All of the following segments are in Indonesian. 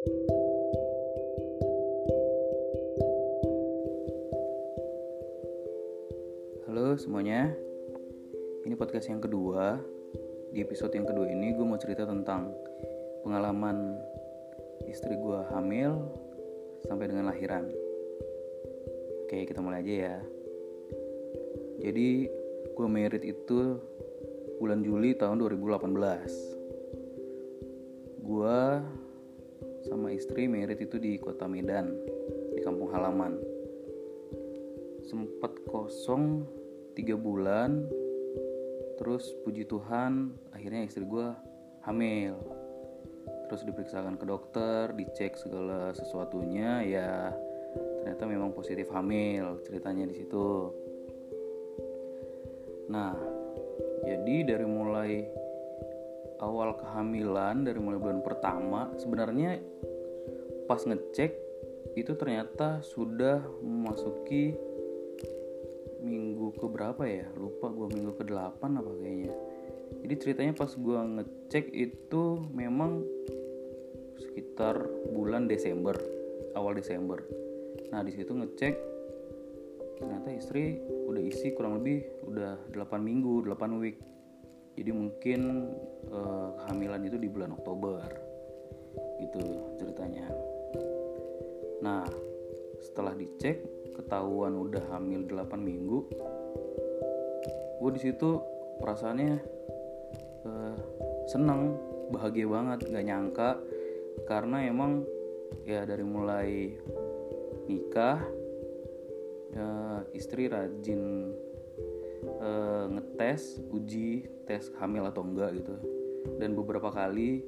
Halo semuanya, ini podcast yang kedua. Di episode yang kedua ini gue mau cerita tentang pengalaman istri gue hamil sampai dengan lahiran. Oke, kita mulai aja ya. Jadi gue merit itu bulan Juli tahun 2018. Gue sama istri merit itu di kota Medan, di kampung halaman. Sempat kosong tiga bulan terus puji Tuhan akhirnya istri gue hamil terus diperiksakan ke dokter dicek segala sesuatunya ya ternyata memang positif hamil ceritanya di situ nah jadi dari mulai awal kehamilan dari mulai bulan pertama sebenarnya pas ngecek itu ternyata sudah memasuki minggu ke berapa ya? Lupa gue minggu ke 8 apa kayaknya. Jadi ceritanya pas gue ngecek itu memang sekitar bulan Desember awal Desember. Nah di situ ngecek ternyata istri udah isi kurang lebih udah 8 minggu 8 week jadi mungkin eh, kehamilan itu di bulan Oktober. Gitu ceritanya. Nah setelah dicek ketahuan udah hamil 8 minggu gue di situ perasaannya uh, seneng bahagia banget nggak nyangka. Karena emang ya dari mulai nikah uh, istri rajin uh, ngetes uji tes hamil atau enggak gitu. Dan beberapa kali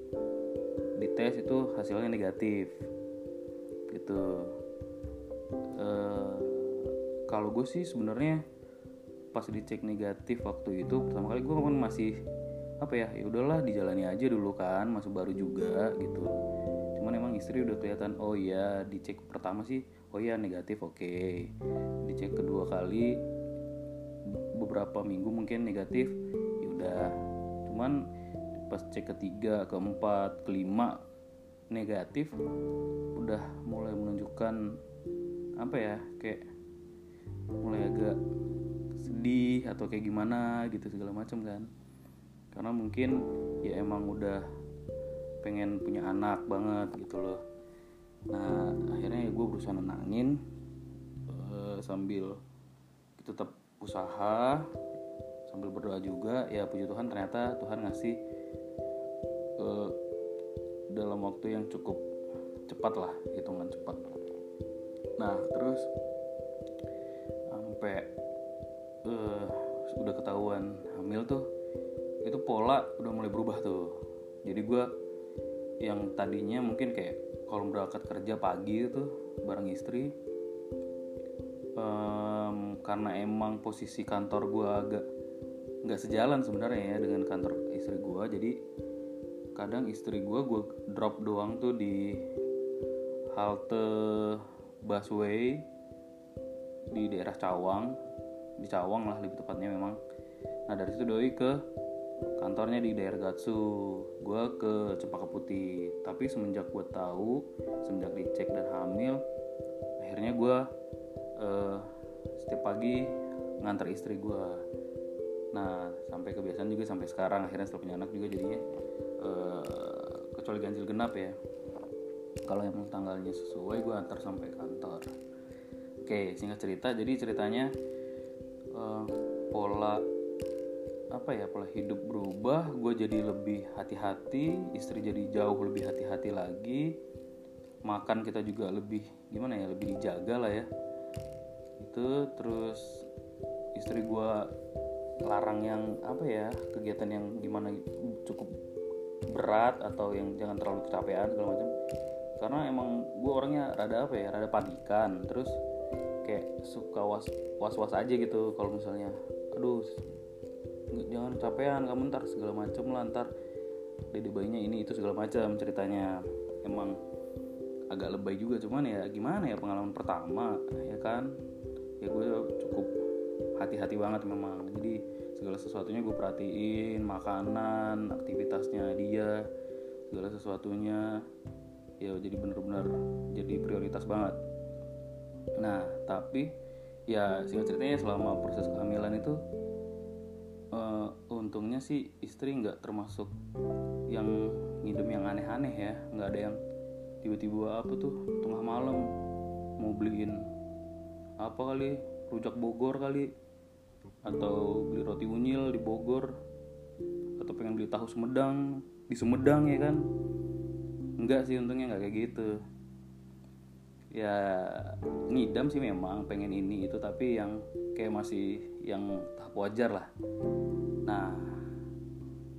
dites itu hasilnya negatif gitu. Uh, kalau gue sih sebenarnya pas dicek negatif waktu itu pertama kali gue kan masih apa ya ya udahlah dijalani aja dulu kan masih baru juga gitu. Cuman emang istri udah kelihatan oh iya dicek pertama sih oh iya negatif oke. Okay. dicek kedua kali beberapa minggu mungkin negatif ya udah. Cuman pas cek ketiga keempat kelima negatif udah mulai menunjukkan apa ya kayak mulai agak sedih atau kayak gimana gitu segala macam kan. Karena mungkin ya emang udah pengen punya anak banget gitu loh. Nah akhirnya ya gue berusaha nenangin uh, sambil tetap usaha sambil berdoa juga ya puji Tuhan ternyata Tuhan ngasih uh, dalam waktu yang cukup cepat lah hitungan cepat. Nah terus sampai uh, udah ketahuan hamil tuh itu pola udah mulai berubah tuh. Jadi gue yang tadinya mungkin kayak kalau berangkat kerja pagi itu bareng istri karena emang posisi kantor gue agak nggak sejalan sebenarnya ya dengan kantor istri gue jadi kadang istri gue gue drop doang tuh di halte busway di daerah Cawang. Di Cawang lah lebih tepatnya memang. Nah dari situ doi ke kantornya di daerah Gatsu. Gue ke Cempaka Putih. Tapi semenjak gue tahu semenjak dicek dan hamil akhirnya gue uh, setiap pagi ngantar istri gue nah sampai kebiasaan juga sampai sekarang. Akhirnya setelah punya anak juga jadinya uh, kecuali ganjil genap ya. Kalau emang tanggalnya sesuai gue antar sampai kantor. Oke singkat cerita. Jadi ceritanya uh, pola apa ya pola hidup berubah gue jadi lebih hati-hati istri jadi jauh lebih hati-hati lagi. Makan kita juga lebih gimana ya lebih dijaga lah ya itu terus istri gue larang yang apa ya kegiatan yang gimana cukup berat atau yang jangan terlalu kecapean segala macam karena emang gue orangnya rada apa ya rada panikan terus kayak suka was was was aja gitu kalau misalnya aduh jangan capean kamu ntar segala macam lah ntar dede bayinya ini itu segala macam ceritanya. Emang agak lebay juga cuman ya gimana ya pengalaman pertama ya kan ya gue cukup hati-hati banget memang. Jadi segala sesuatunya gue perhatiin makanan aktivitasnya dia segala sesuatunya ya jadi bener-bener jadi prioritas banget. Nah tapi ya singkat ceritanya selama proses kehamilan itu uh, untungnya sih istri nggak termasuk yang ngidem yang aneh-aneh ya. Nggak ada yang tiba-tiba apa tuh tengah malam mau beliin apa kali rujak Bogor kali. Atau beli roti unyil di Bogor. Atau pengen beli tahu Sumedang di Sumedang ya kan? Enggak sih untungnya nggak kayak gitu. Ya ngidam sih memang pengen ini itu tapi yang kayak masih yang tahap wajar lah. Nah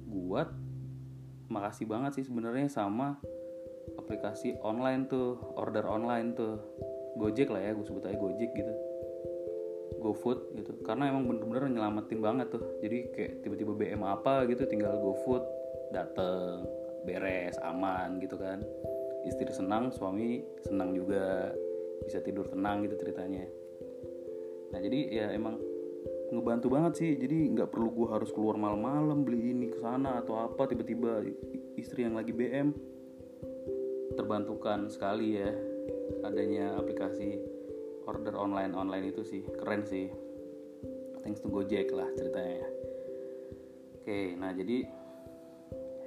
buat makasih banget sih sebenarnya sama aplikasi online tuh order online tuh Gojek lah ya gue sebut aja Gojek gitu. GoFood gitu. Karena emang bener-bener nyelamatin banget tuh. Jadi kayak tiba-tiba BM apa gitu tinggal GoFood dateng beres aman gitu kan. Istri senang suami senang juga. Bisa tidur tenang gitu ceritanya. Nah jadi ya emang ngebantu banget sih. Jadi nggak perlu gue harus keluar malam-malam beli ini ke sana atau apa tiba-tiba istri yang lagi BM terbantukan sekali ya adanya aplikasi order online online itu sih keren sih. Thanks to Gojek lah ceritanya oke nah jadi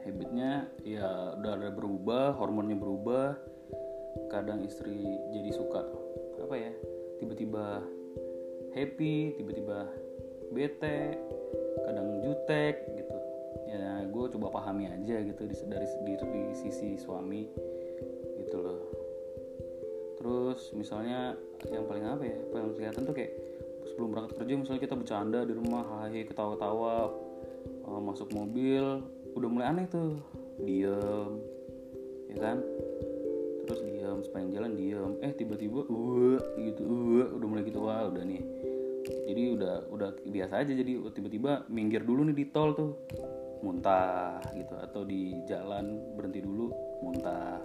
habitnya ya udah ada berubah hormonnya berubah kadang istri jadi suka apa ya tiba-tiba happy tiba-tiba bete kadang jutek gitu. Ya gue coba pahami aja gitu dari dari di sisi suami gitu loh terus misalnya yang paling apa ya paling kelihatan tuh kayak sebelum berangkat kerja misalnya kita bercanda di rumah hahi ketawa-tawa uh, masuk mobil udah mulai aneh tuh diem ya kan? Terus diem sepanjang jalan diem eh tiba-tiba uh gitu uh udah mulai gitu wah udah nih. Jadi udah udah biasa aja jadi tiba-tiba minggir dulu nih di tol tuh muntah gitu atau di jalan berhenti dulu muntah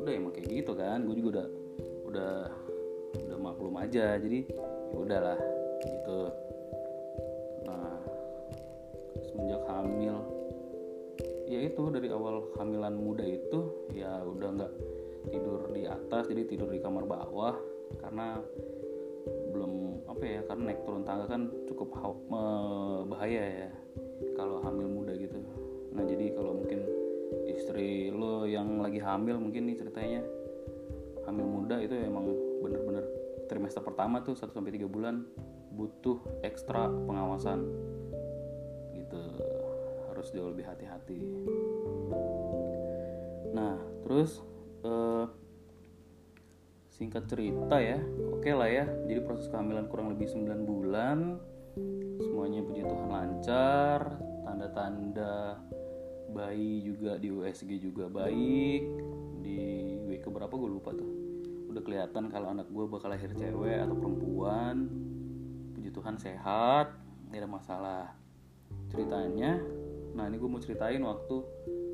udah emang kayak gitu kan. Gue juga udah udah udah maklum aja. Jadi ya udahlah gitu. Nah semenjak hamil ya itu dari awal hamilan muda itu ya udah nggak tidur di atas jadi tidur di kamar bawah. Karena belum apa ya karena naik turun tangga kan cukup bahaya ya kalau hamil muda gitu. Nah jadi kalau mungkin istri lo yang lagi hamil mungkin nih ceritanya. Hamil muda itu emang bener-bener trimester pertama tuh 1 sampai 3 bulan butuh ekstra pengawasan. Gitu. Harus jauh lebih hati-hati. Nah terus uh, singkat cerita ya oke okay lah ya jadi proses kehamilan kurang lebih 9 bulan semuanya puji Tuhan lancar tanda-tanda bayi juga di USG juga baik. Di W berapa gue lupa tuh. Udah kelihatan kalau anak gue bakal lahir cewek atau perempuan. Puji Tuhan sehat tidak ada masalah. Ceritanya nah ini gue mau ceritain waktu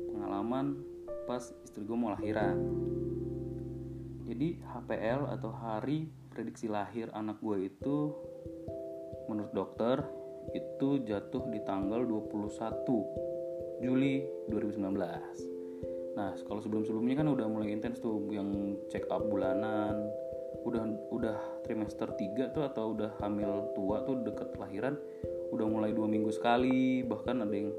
pengalaman pas istri gue mau lahiran. Jadi HPL atau hari prediksi lahir anak gue itu menurut dokter itu jatuh di tanggal 21 Juli 2019. Nah, kalau sebelum-sebelumnya kan udah mulai intens tuh yang check up bulanan, udah udah trimester 3 tuh atau udah hamil tua tuh deket lahiran udah mulai dua minggu sekali. Bahkan ada yang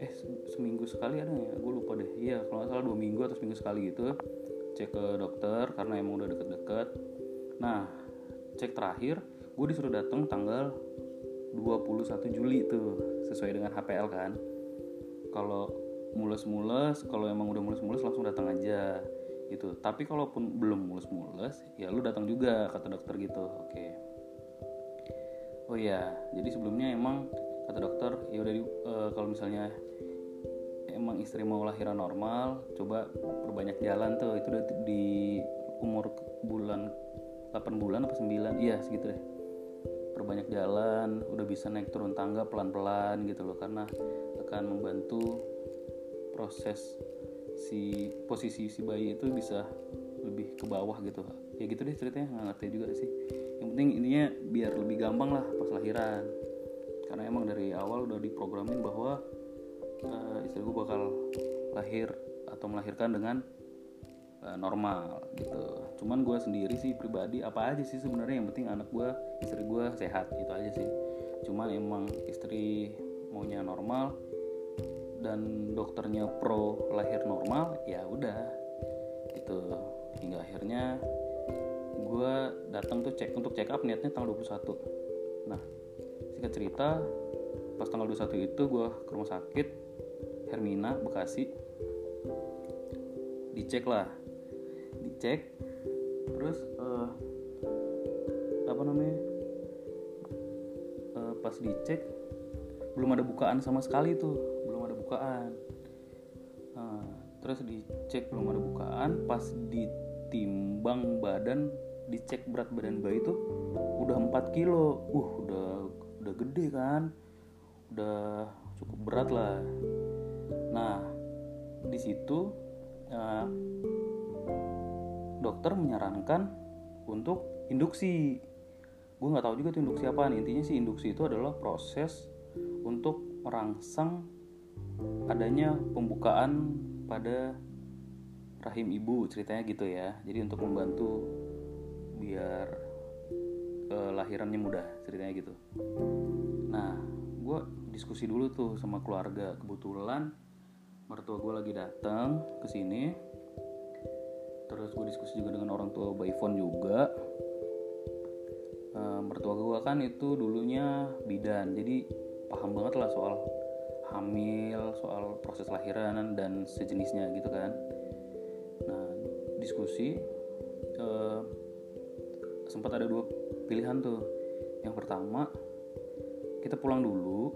eh seminggu sekali ada ya? Gue lupa deh. Iya kalau nggak salah dua minggu atau seminggu sekali gitu. Cek ke dokter karena emang udah deket-deket. Nah cek terakhir gue disuruh datang tanggal 21 Juli tuh sesuai dengan HPL kan kalau mules-mules kalau emang udah mules-mules langsung datang aja gitu. Tapi kalaupun belum mules-mules ya lu datang juga kata dokter gitu oke. Oh iya jadi sebelumnya emang kata dokter ya udah uh, kalau misalnya emang istri mau lahiran normal coba perbanyak jalan tuh itu udah di umur bulan 8 bulan apa 9 iya segitu deh. Perbanyak jalan udah bisa naik turun tangga pelan-pelan gitu loh karena akan membantu proses si posisi si bayi itu bisa lebih ke bawah gitu. Ya gitu deh ceritanya nggak ngerti juga sih. Yang penting ininya biar lebih gampang lah pas lahiran. Karena emang dari awal udah diprogramin bahwa uh, istri gue bakal lahir atau melahirkan dengan uh, normal gitu. Cuman gue sendiri sih pribadi apa aja sih sebenarnya yang penting anak gue istri gue sehat itu aja sih. Cuman emang istri maunya normal dan dokternya pro lahir normal ya udah. Gitu. Hingga akhirnya gue datang tuh cek untuk check up niatnya tanggal 21 nah singkat cerita pas tanggal 21 itu gue ke rumah sakit Hermina Bekasi. Dicek lah. Dicek. Terus uh, apa namanya? Uh, pas dicek belum ada bukaan sama sekali tuh bukaan. Uh, terus dicek belum ada bukaan pas ditimbang badan dicek berat badan bayi tuh udah 4 kilo. Uh udah udah gede kan? Udah cukup berat lah. Nah di situ uh, dokter menyarankan untuk induksi. Gue nggak tahu juga tuh induksi apa intinya sih induksi itu adalah proses untuk merangsang adanya pembukaan pada rahim ibu ceritanya gitu ya. Jadi untuk membantu biar eh, lahirannya mudah ceritanya gitu. Nah gue diskusi dulu tuh sama keluarga. Kebetulan mertua gue lagi datang ke sini. Terus gue diskusi juga dengan orang tua by phone juga. Uh, mertua gue kan itu dulunya bidan. Jadi paham banget lah soal hamil soal proses lahiran dan sejenisnya gitu kan. Nah diskusi uh, sempat ada dua pilihan tuh. Yang pertama kita pulang dulu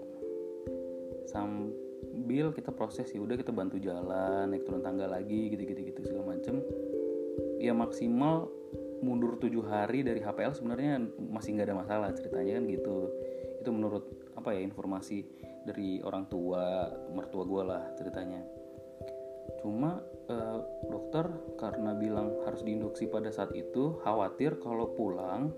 sambil kita proses ya udah kita bantu jalan naik turun tangga lagi gitu gitu gitu segala macem. Ya maksimal mundur tujuh hari dari HPL sebenarnya masih nggak ada masalah ceritanya kan gitu. Itu menurut apa ya informasi dari orang tua mertua gue lah ceritanya. Cuma eh, dokter karena bilang harus diinduksi pada saat itu khawatir kalau pulang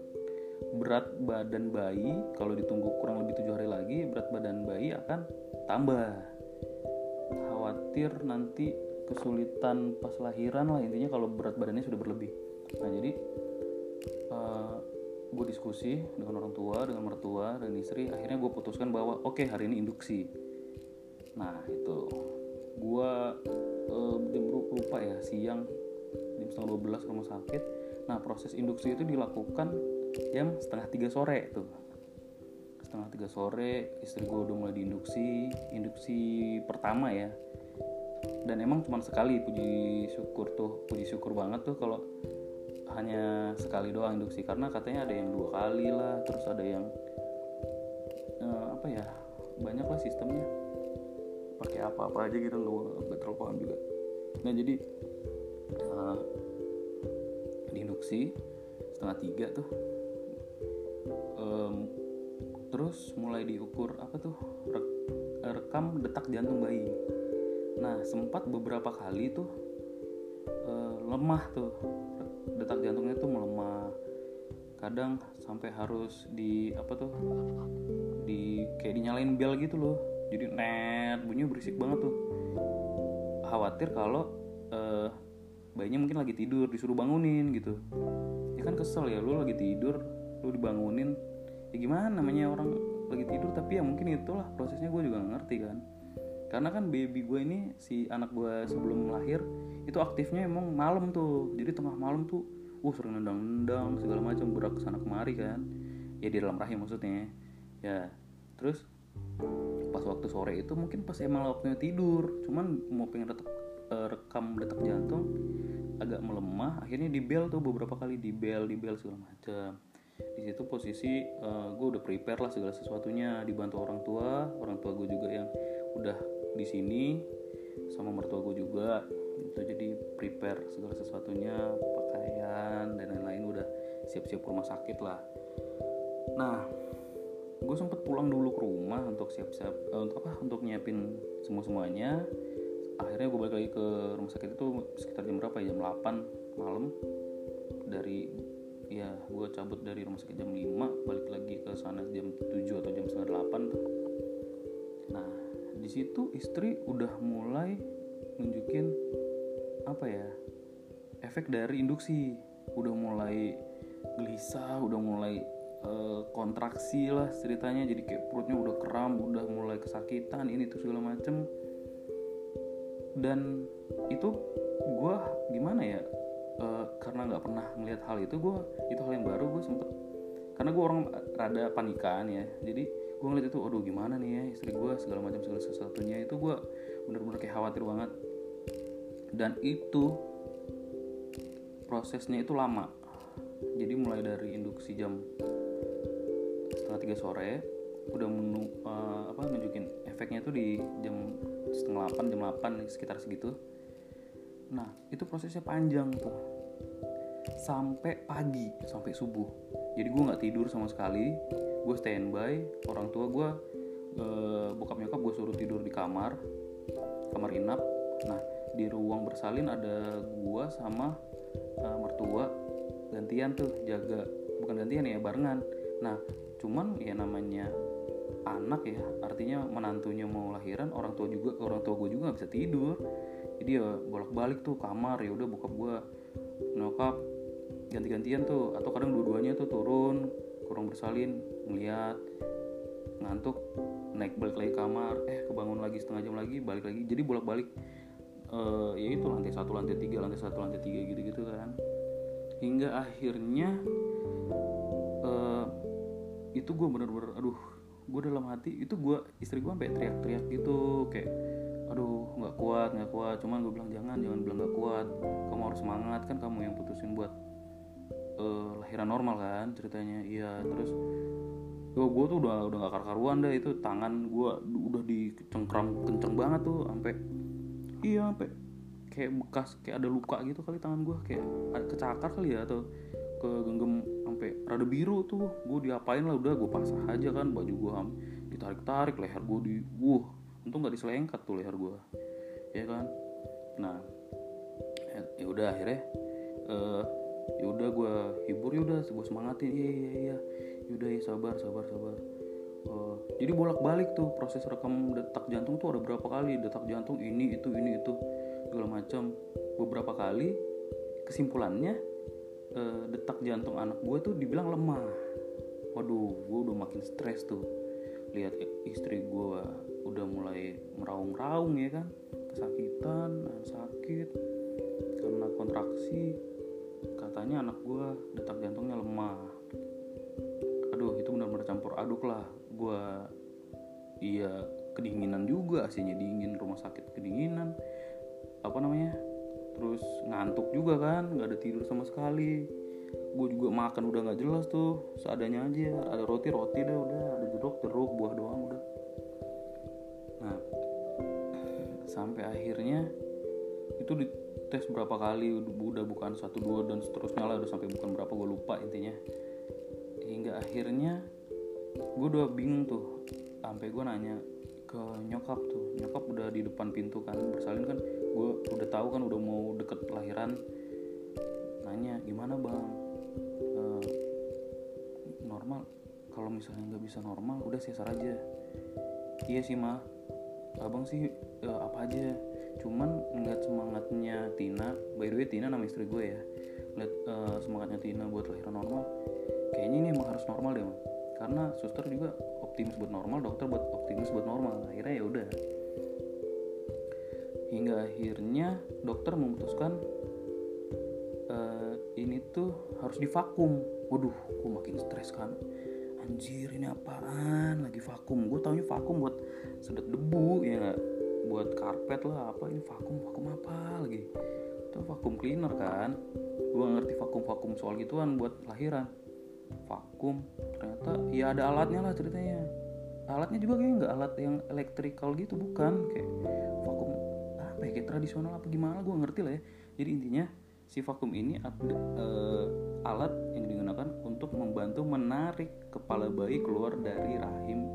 berat badan bayi kalau ditunggu kurang lebih tujuh hari lagi berat badan bayi akan tambah. Khawatir nanti kesulitan pas lahiran lah intinya kalau berat badannya sudah berlebih. Nah jadi eh, gue diskusi dengan orang tua dengan mertua dan istri akhirnya gue putuskan bahwa oke okay, hari ini induksi. Nah itu. Gue uh, jam lupa ya siang jam setengah 12 rumah sakit. Nah proses induksi itu dilakukan jam setengah tiga sore tuh. Setengah tiga sore istri gue udah mulai diinduksi induksi pertama ya. Dan emang cuma sekali puji syukur tuh puji syukur banget tuh kalau hanya sekali doang induksi karena katanya ada yang dua kali lah terus ada yang uh, apa ya banyak lah sistemnya. Pakai apa-apa aja gitu nggak terlalu paham juga. Nah jadi uh, diinduksi setengah tiga tuh um, terus mulai diukur apa tuh rekam detak jantung bayi. Nah sempat beberapa kali tuh uh, lemah tuh detak jantungnya tuh melemah. Kadang sampai harus di apa tuh di kayak dinyalain bel gitu loh. Jadi net bunyinya berisik banget tuh. Khawatir kalau uh, bayinya mungkin lagi tidur disuruh bangunin gitu. Ya kan kesel ya lu lagi tidur lu dibangunin. Ya gimana namanya orang lagi tidur tapi ya mungkin itulah prosesnya gue juga ngerti kan. Karena kan baby gue ini si anak gue sebelum lahir itu aktifnya emang malam tuh. Jadi tengah malam tuh uh sering nendang-nendang segala macam berak ke sana kemari kan. Ya di dalam rahim maksudnya. Ya terus pas waktu sore itu mungkin pas emang waktunya tidur cuman mau pengen retak, uh, rekam detak jantung agak melemah akhirnya di bel tuh beberapa kali di bel di bel segala macam. Di situ posisi uh, gue udah prepare lah segala sesuatunya dibantu orang tua orang tua gue juga yang udah di sini sama mertua gue juga. Itu jadi prepare segala sesuatunya pakaian dan lain-lain udah siap-siap ke rumah sakit lah. Nah gue sempet pulang dulu ke rumah untuk siap-siap uh, untuk apa untuk nyiapin semua semuanya akhirnya gue balik lagi ke rumah sakit itu sekitar jam berapa ya? Jam 8 malam. Dari ya gue cabut dari rumah sakit jam 5 balik lagi ke sana jam 7 atau jam setengah 8 tuh. Di situ istri udah mulai nunjukin apa ya efek dari induksi. Udah mulai gelisah udah mulai uh, kontraksi lah ceritanya. Jadi kayak perutnya udah kram udah mulai kesakitan ini tuh segala macem. Dan itu gue gimana ya uh, karena nggak pernah ngelihat hal itu gue itu hal yang baru gue sempet. Karena gue orang rada panikan ya. Jadi gue ngeliat itu aduh gimana nih ya istri gue segala macam segala sesuatunya. Itu gue bener-bener kayak khawatir banget. Dan itu prosesnya itu lama. Jadi mulai dari induksi jam setengah tiga sore udah menu uh, apa nunjukin efeknya itu di jam setengah delapan jam delapan sekitar segitu. Nah itu prosesnya panjang tuh. Sampai pagi sampai subuh. Jadi gue nggak tidur sama sekali. Gue standby orang tua gue uh, bokap nyokap gue suruh tidur di kamar. Kamar inap. Nah di ruang bersalin ada gue sama uh, mertua gantian tuh jaga. Bukan gantian ya barengan. Nah cuman ya namanya anak ya artinya menantunya mau lahiran orang tua juga orang tua gue juga gak bisa tidur. Jadi ya bolak balik tuh kamar ya udah bokap gue nyokap ganti-gantian tuh. Atau kadang dua-duanya tuh turun kurang bersalin ngeliat ngantuk naik balik lagi kamar eh kebangun lagi setengah jam lagi balik lagi. Jadi bolak balik uh, ya itu lantai satu lantai tiga lantai satu lantai tiga gitu gitu kan. Hingga akhirnya uh, itu gue bener-bener aduh gue dalam hati itu gue istri gue sampai teriak-teriak gitu kayak aduh nggak kuat nggak kuat. Cuman gue bilang jangan jangan bilang nggak kuat. Kamu harus semangat kan kamu yang putusin buat uh, lahiran normal kan ceritanya. Iya terus yo gue tuh udah udah gak karuan dah itu tangan gue udah dicengkram kenceng banget tuh sampai iya sampai kayak bekas kayak ada luka gitu kali tangan gue kayak ada kecakar kali ya atau ke genggam sampai rada biru tuh. Gue diapain lah udah gue pasrah aja kan baju gue ham ditarik tarik leher gue di wuh untung nggak diselengkat tuh leher gue ya kan? Nah ya, udah akhirnya uh, ya udah gue hibur ya udah gue semangatin iya iya iya yaudah ya sabar sabar sabar uh, jadi bolak balik tuh proses rekam detak jantung tuh ada berapa kali detak jantung ini itu ini itu segala macam. Beberapa kali kesimpulannya uh, detak jantung anak gue tuh dibilang lemah. Waduh gue udah makin stres tuh. Lihat istri gue udah mulai meraung-raung ya kan. Kesakitan sakit karena kontraksi. Katanya anak gue detak jantungnya lemah. Aduh itu benar-benar campur aduk lah gue iya kedinginan juga aslinya dingin rumah sakit kedinginan. Apa namanya? Terus ngantuk juga kan nggak ada tidur sama sekali. Gue juga makan udah nggak jelas tuh seadanya aja. Ada roti roti deh udah. Ada jeruk jeruk buah doang udah. Nah sampai akhirnya itu dites berapa kali udah bukan satu dua dan seterusnya lah. Udah sampai bukan berapa gue lupa intinya. Hingga akhirnya gue udah bingung tuh sampai gue nanya ke nyokap tuh. Nyokap udah di depan pintu kan bersalin kan. Gue udah tahu kan udah mau deket lahiran nanya gimana bang? E, normal. Kalau misalnya nggak bisa normal udah sesar aja. Iya sih mah abang sih e, apa aja. Cuman ngeliat semangatnya Tina by the way Tina nama istri gue ya ngeliat e, semangatnya Tina buat lahiran normal kayaknya ini emang harus normal deh man. Karena suster juga optimis buat normal dokter buat optimis buat normal. Akhirnya ya udah. Hingga akhirnya dokter memutuskan uh, ini tuh harus divakum. Waduh gue makin stres kan. Anjir ini apaan? Lagi vakum. Gue taunya vakum buat sedot debu ya buat karpet lah apa ini vakum? Vakum apa lagi? Itu vakum cleaner kan? Gue ngerti vakum vakum soal gituan buat lahiran vakum ternyata ya ada alatnya lah ceritanya. Alatnya juga kayak nggak alat yang elektrikal gitu bukan. Kayak vakum apa ya kayak tradisional apa gimana gue ngerti lah ya. Jadi intinya si vakum ini uh, alat yang digunakan untuk membantu menarik kepala bayi keluar dari rahim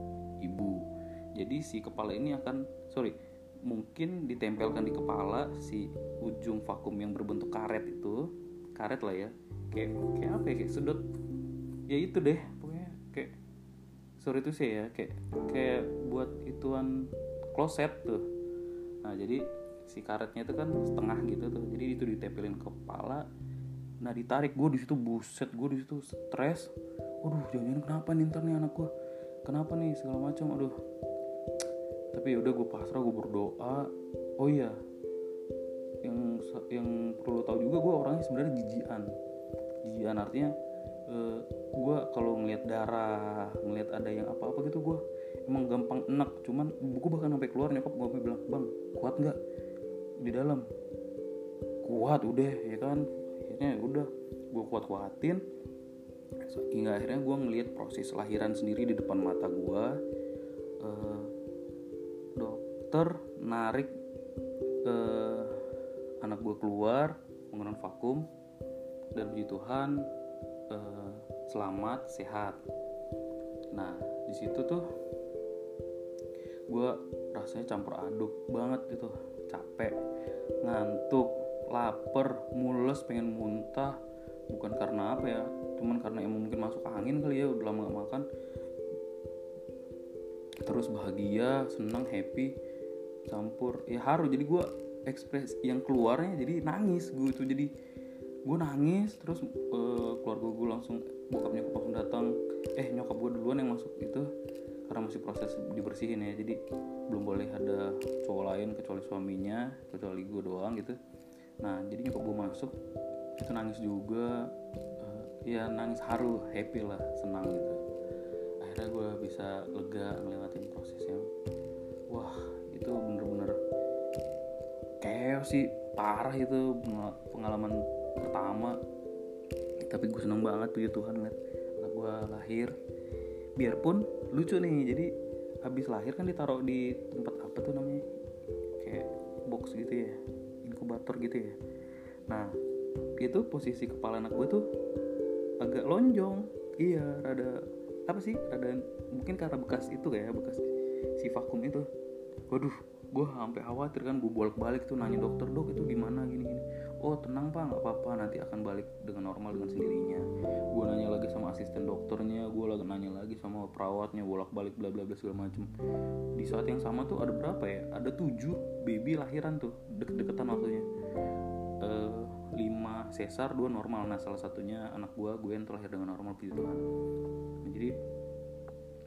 ibu. Jadi si kepala ini akan sorry mungkin ditempelkan di kepala si ujung vakum yang berbentuk karet itu. Karet lah ya. Kayak kayak apa ya kayak sedot ya itu deh pokoknya kayak sorry itu sih ya kayak kayak buat ituan kloset tuh. Nah jadi si karetnya itu kan setengah gitu tuh jadi itu ditempelin ke kepala. Nah ditarik gue di situ buset gue di situ stres. Waduh jangan kenapa nih ntar nih anak gue kenapa nih segala macam aduh. Tapi ya udah gue pasrah gue berdoa. Oh iya yang yang perlu tahu juga gue orangnya sebenarnya jijian jijian artinya uh, gue kalau ngelihat darah ngelihat ada yang apa apa gitu gue emang gampang enak cuman gue bahkan sampai keluar nyokap gue bilang bang kuat nggak di dalam? Kuat udah ya kan. Akhirnya ya udah gue kuat kuatin hingga akhirnya gue ngelihat proses lahiran sendiri di depan mata gue uh, dokter narik uh, anak gue keluar menggunakan vakum. Dan puji Tuhan uh, selamat sehat. Nah di situ tuh gue rasanya campur aduk banget gitu capek ngantuk lapar mules pengen muntah. Bukan karena apa ya cuman karena emang mungkin masuk angin kali ya udah lama gak makan. Terus bahagia senang happy campur. Ya haru jadi gue ekspres yang keluarnya jadi nangis gue itu jadi gue nangis terus uh, keluarga gue langsung bokap nyokap langsung datang. Eh nyokap gue duluan yang masuk itu karena masih proses dibersihin ya. Jadi belum boleh ada cowok lain kecuali suaminya kecuali gue doang gitu. Nah jadi nyokap gue masuk itu nangis juga. Uh, ya nangis haru happy lah senang gitu. Akhirnya gue bisa lega ngelewatin prosesnya. Wah itu bener-bener kayak sih parah itu pengalaman pertama. Tapi gue seneng banget puji Tuhan liat anak gue lahir. Biarpun lucu nih jadi habis lahir kan ditaruh di tempat apa tuh namanya? Kayak box gitu ya inkubator gitu ya. Nah itu posisi kepala anak gue tuh agak lonjong. Iya rada apa sih? Rada mungkin karena bekas itu kayak bekas si vakum itu. Waduh gue sampai khawatir kan gue bolak balik tuh nanya dokter dok itu gimana? Gini gini. Oh tenang pak nggak apa apa nanti akan balik dengan normal dengan sendirinya. Gue nanya lagi sama asisten dokternya gue lagi nanya lagi sama perawatnya bolak balik bla bla bla segala macem. Di saat yang sama tuh ada berapa ya? Ada tujuh baby lahiran tuh deket-deketan waktunya uh, lima sesar dua normal. Nah salah satunya anak gue gue yang terlahir dengan normal puji Tuhan. Nah, jadi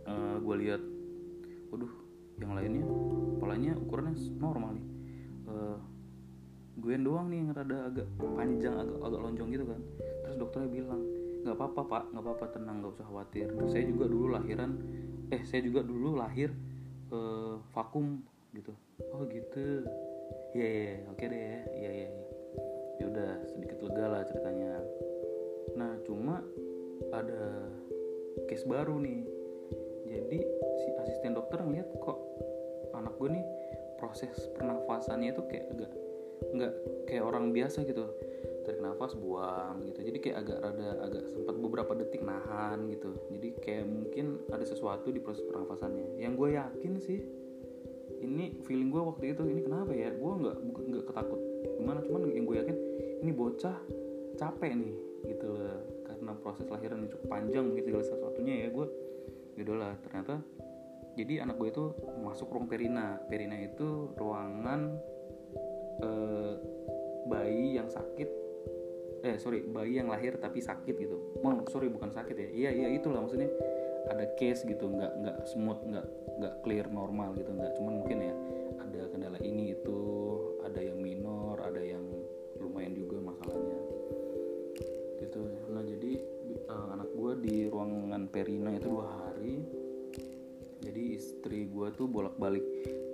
uh, eh, gue lihat waduh yang lainnya kepalanya ukurannya normal nih. Uh, gue doang nih yang rada agak panjang agak agak lonjong gitu kan. Terus dokternya bilang nggak apa-apa pak nggak apa-apa tenang nggak usah khawatir. Saya juga dulu lahiran eh saya juga dulu lahir uh, vakum gitu. Oh gitu. Ya yeah, yeah, oke okay deh ya ya ya ya udah sedikit lega lah ceritanya. Nah cuma ada case baru nih. Jadi si asisten dokter ngeliat proses pernafasannya itu kayak agak nggak kayak orang biasa gitu. Tarik nafas buang gitu. Jadi kayak agak rada agak sempat beberapa detik nahan gitu. Jadi kayak mungkin ada sesuatu di proses pernafasannya. Yang gue yakin sih ini feeling gue waktu itu ini kenapa ya? Gue nggak nggak ketakut gimana. Cuman yang gue yakin ini bocah capek nih gitu loh. Karena proses lahiran yang cukup panjang mungkin segala sesuatunya ya gue gitu lah ternyata jadi anak gue itu masuk ruang perina perina itu ruangan eh, bayi yang sakit. Eh sorry bayi yang lahir tapi sakit gitu. Oh sorry bukan sakit ya. Iya iya itulah maksudnya. Ada case gitu nggak nggak smooth nggak nggak clear normal gitu nggak. Cuman mungkin ya ada kendala ini itu ada yang minor ada yang lumayan juga masalahnya. Gitu. Nah jadi uh, anak gue di ruangan perina itu dua hari istri gue tuh bolak balik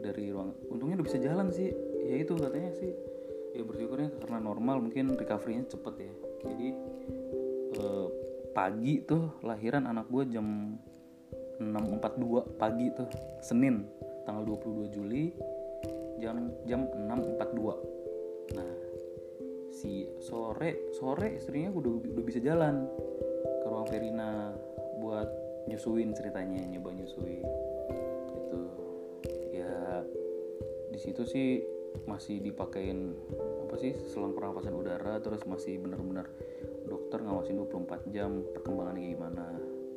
dari ruang untungnya udah bisa jalan sih. Ya itu katanya sih. Ya bersyukurnya karena normal mungkin recovery-nya cepet ya. Jadi eh, pagi tuh lahiran anak gue jam 6.42 pagi tuh Senin tanggal 22 Juli jam jam 6.42 nah si sore sore istrinya udah udah bisa jalan ke ruang Verina buat nyusuin ceritanya nyoba nyusuin situ sih masih dipakein apa sih selang pernapasan udara terus masih benar-benar dokter ngawasin 24 jam perkembangannya gimana.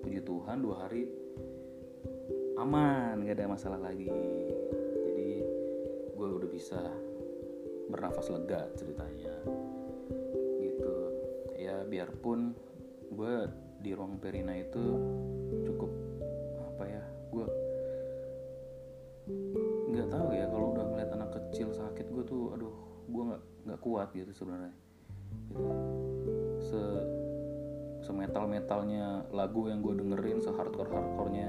Puji Tuhan dua hari aman gak ada masalah lagi. Jadi gue udah bisa bernafas lega ceritanya. Gitu. Ya biarpun gue di ruang perina itu cukup apa ya gue nggak tahu ya kalau udah ngeliat anak kecil sakit gue tuh aduh gue nggak nggak kuat gitu sebenarnya. Gitu. se semetal metalnya lagu yang gue dengerin se hardcore hardcorenya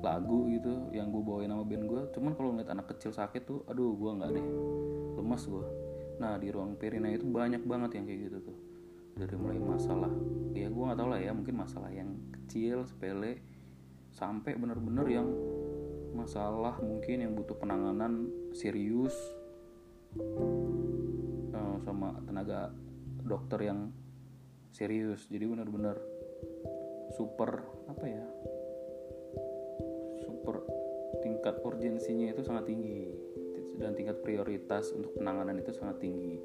lagu gitu yang gue bawain sama band gue cuman kalau ngeliat anak kecil sakit tuh aduh gue nggak deh lemas gue nah di ruang Perina itu banyak banget yang kayak gitu tuh. Dari mulai masalah ya gue nggak tau lah ya mungkin masalah yang kecil sepele sampai bener-bener yang masalah mungkin yang butuh penanganan serius uh, sama tenaga dokter yang serius. Jadi bener-bener super apa ya super tingkat urgensinya itu sangat tinggi. Dan tingkat prioritas untuk penanganan itu sangat tinggi.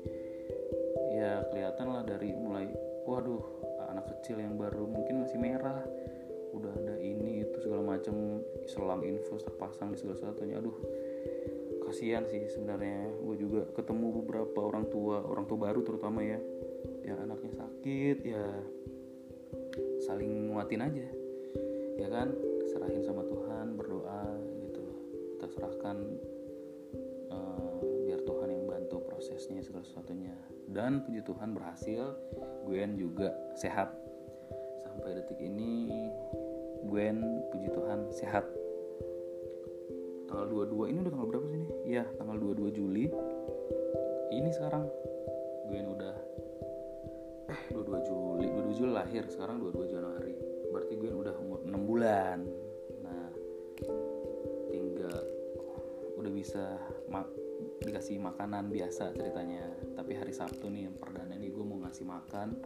Ya kelihatan lah dari mulai waduh anak kecil yang baru mungkin masih merah udah ada ini segala macam selang infus terpasang di segala sesuatunya. Aduh kasihan sih sebenarnya. Gue juga ketemu beberapa orang tua orang tua baru terutama ya. Yang anaknya sakit ya saling nguatin aja. Ya kan? Serahin sama Tuhan berdoa gitu loh. Kita serahkan uh, biar Tuhan yang bantu prosesnya segala sesuatunya. Dan puji Tuhan berhasil Gwen juga sehat. Sampai detik ini Gwen puji Tuhan sehat tanggal 22 ini udah tanggal berapa sih nih? Iya, tanggal 22 Juli. Ini sekarang Gwen udah eh 22 Juli, 22 Juli lahir, sekarang 22 Januari. Berarti Gwen udah umur 6 bulan. Nah, tinggal udah bisa mak dikasih makanan biasa ceritanya. Tapi hari Sabtu nih yang perdana nih gue mau ngasih makan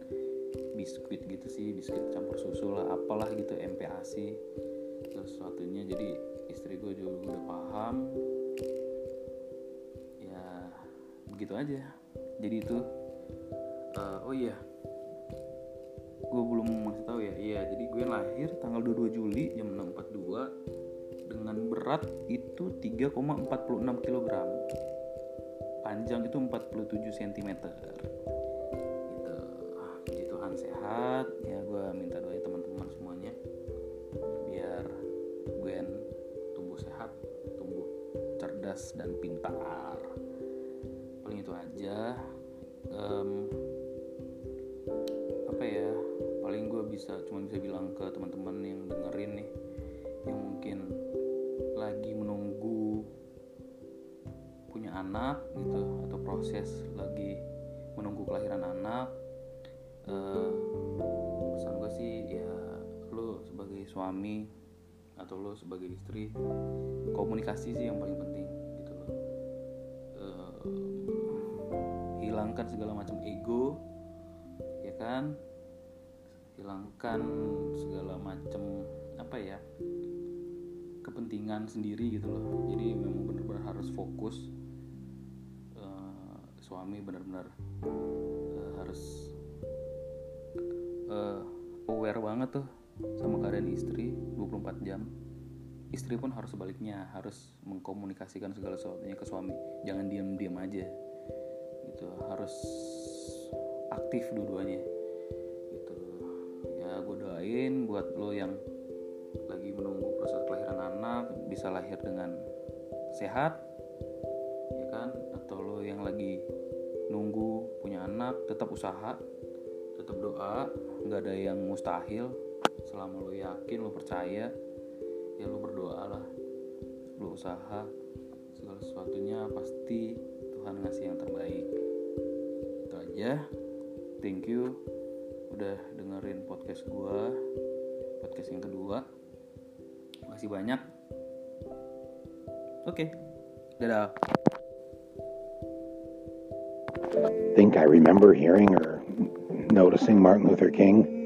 biskuit gitu sih, biskuit campur susu lah, apalah gitu MPASI sesuatunya jadi istri gue juga udah paham. Ya begitu aja. Jadi itu uh, oh iya. Gue belum masih tahu ya. Iya jadi gue lahir tanggal 22 Juli jam 6.42 dengan berat itu 3,46 kg panjang itu 47 cm apa ya paling gue bisa cuma bisa bilang ke teman-teman yang dengerin nih yang mungkin lagi menunggu punya anak gitu atau proses lagi menunggu kelahiran anak uh, pesan gue sih ya lo sebagai suami atau lo sebagai istri komunikasi sih yang paling penting gitu loh. Uh, hilangkan segala macam ego ya kan hilangkan segala macam apa ya kepentingan sendiri gitu loh. Jadi memang benar-benar harus fokus uh, suami benar-benar uh, harus uh, aware banget tuh sama keadaan istri 24 jam. Istri pun harus sebaliknya harus mengkomunikasikan segala sesuatunya ke suami. Jangan diam-diam aja gitu harus aktif dua-duanya doain buat lo yang lagi menunggu proses kelahiran anak bisa lahir dengan sehat ya kan? Atau lo yang lagi nunggu punya anak tetap usaha tetap doa nggak ada yang mustahil. Selama lo yakin lo percaya ya lo berdoa lah. Lo usaha segala sesuatunya pasti Tuhan ngasih yang terbaik. Itu aja. Thank you udah dengerin podcast gua podcast yang kedua. Masih banyak. Oke okay. dadah. Think I remember hearing or noticing Martin Luther King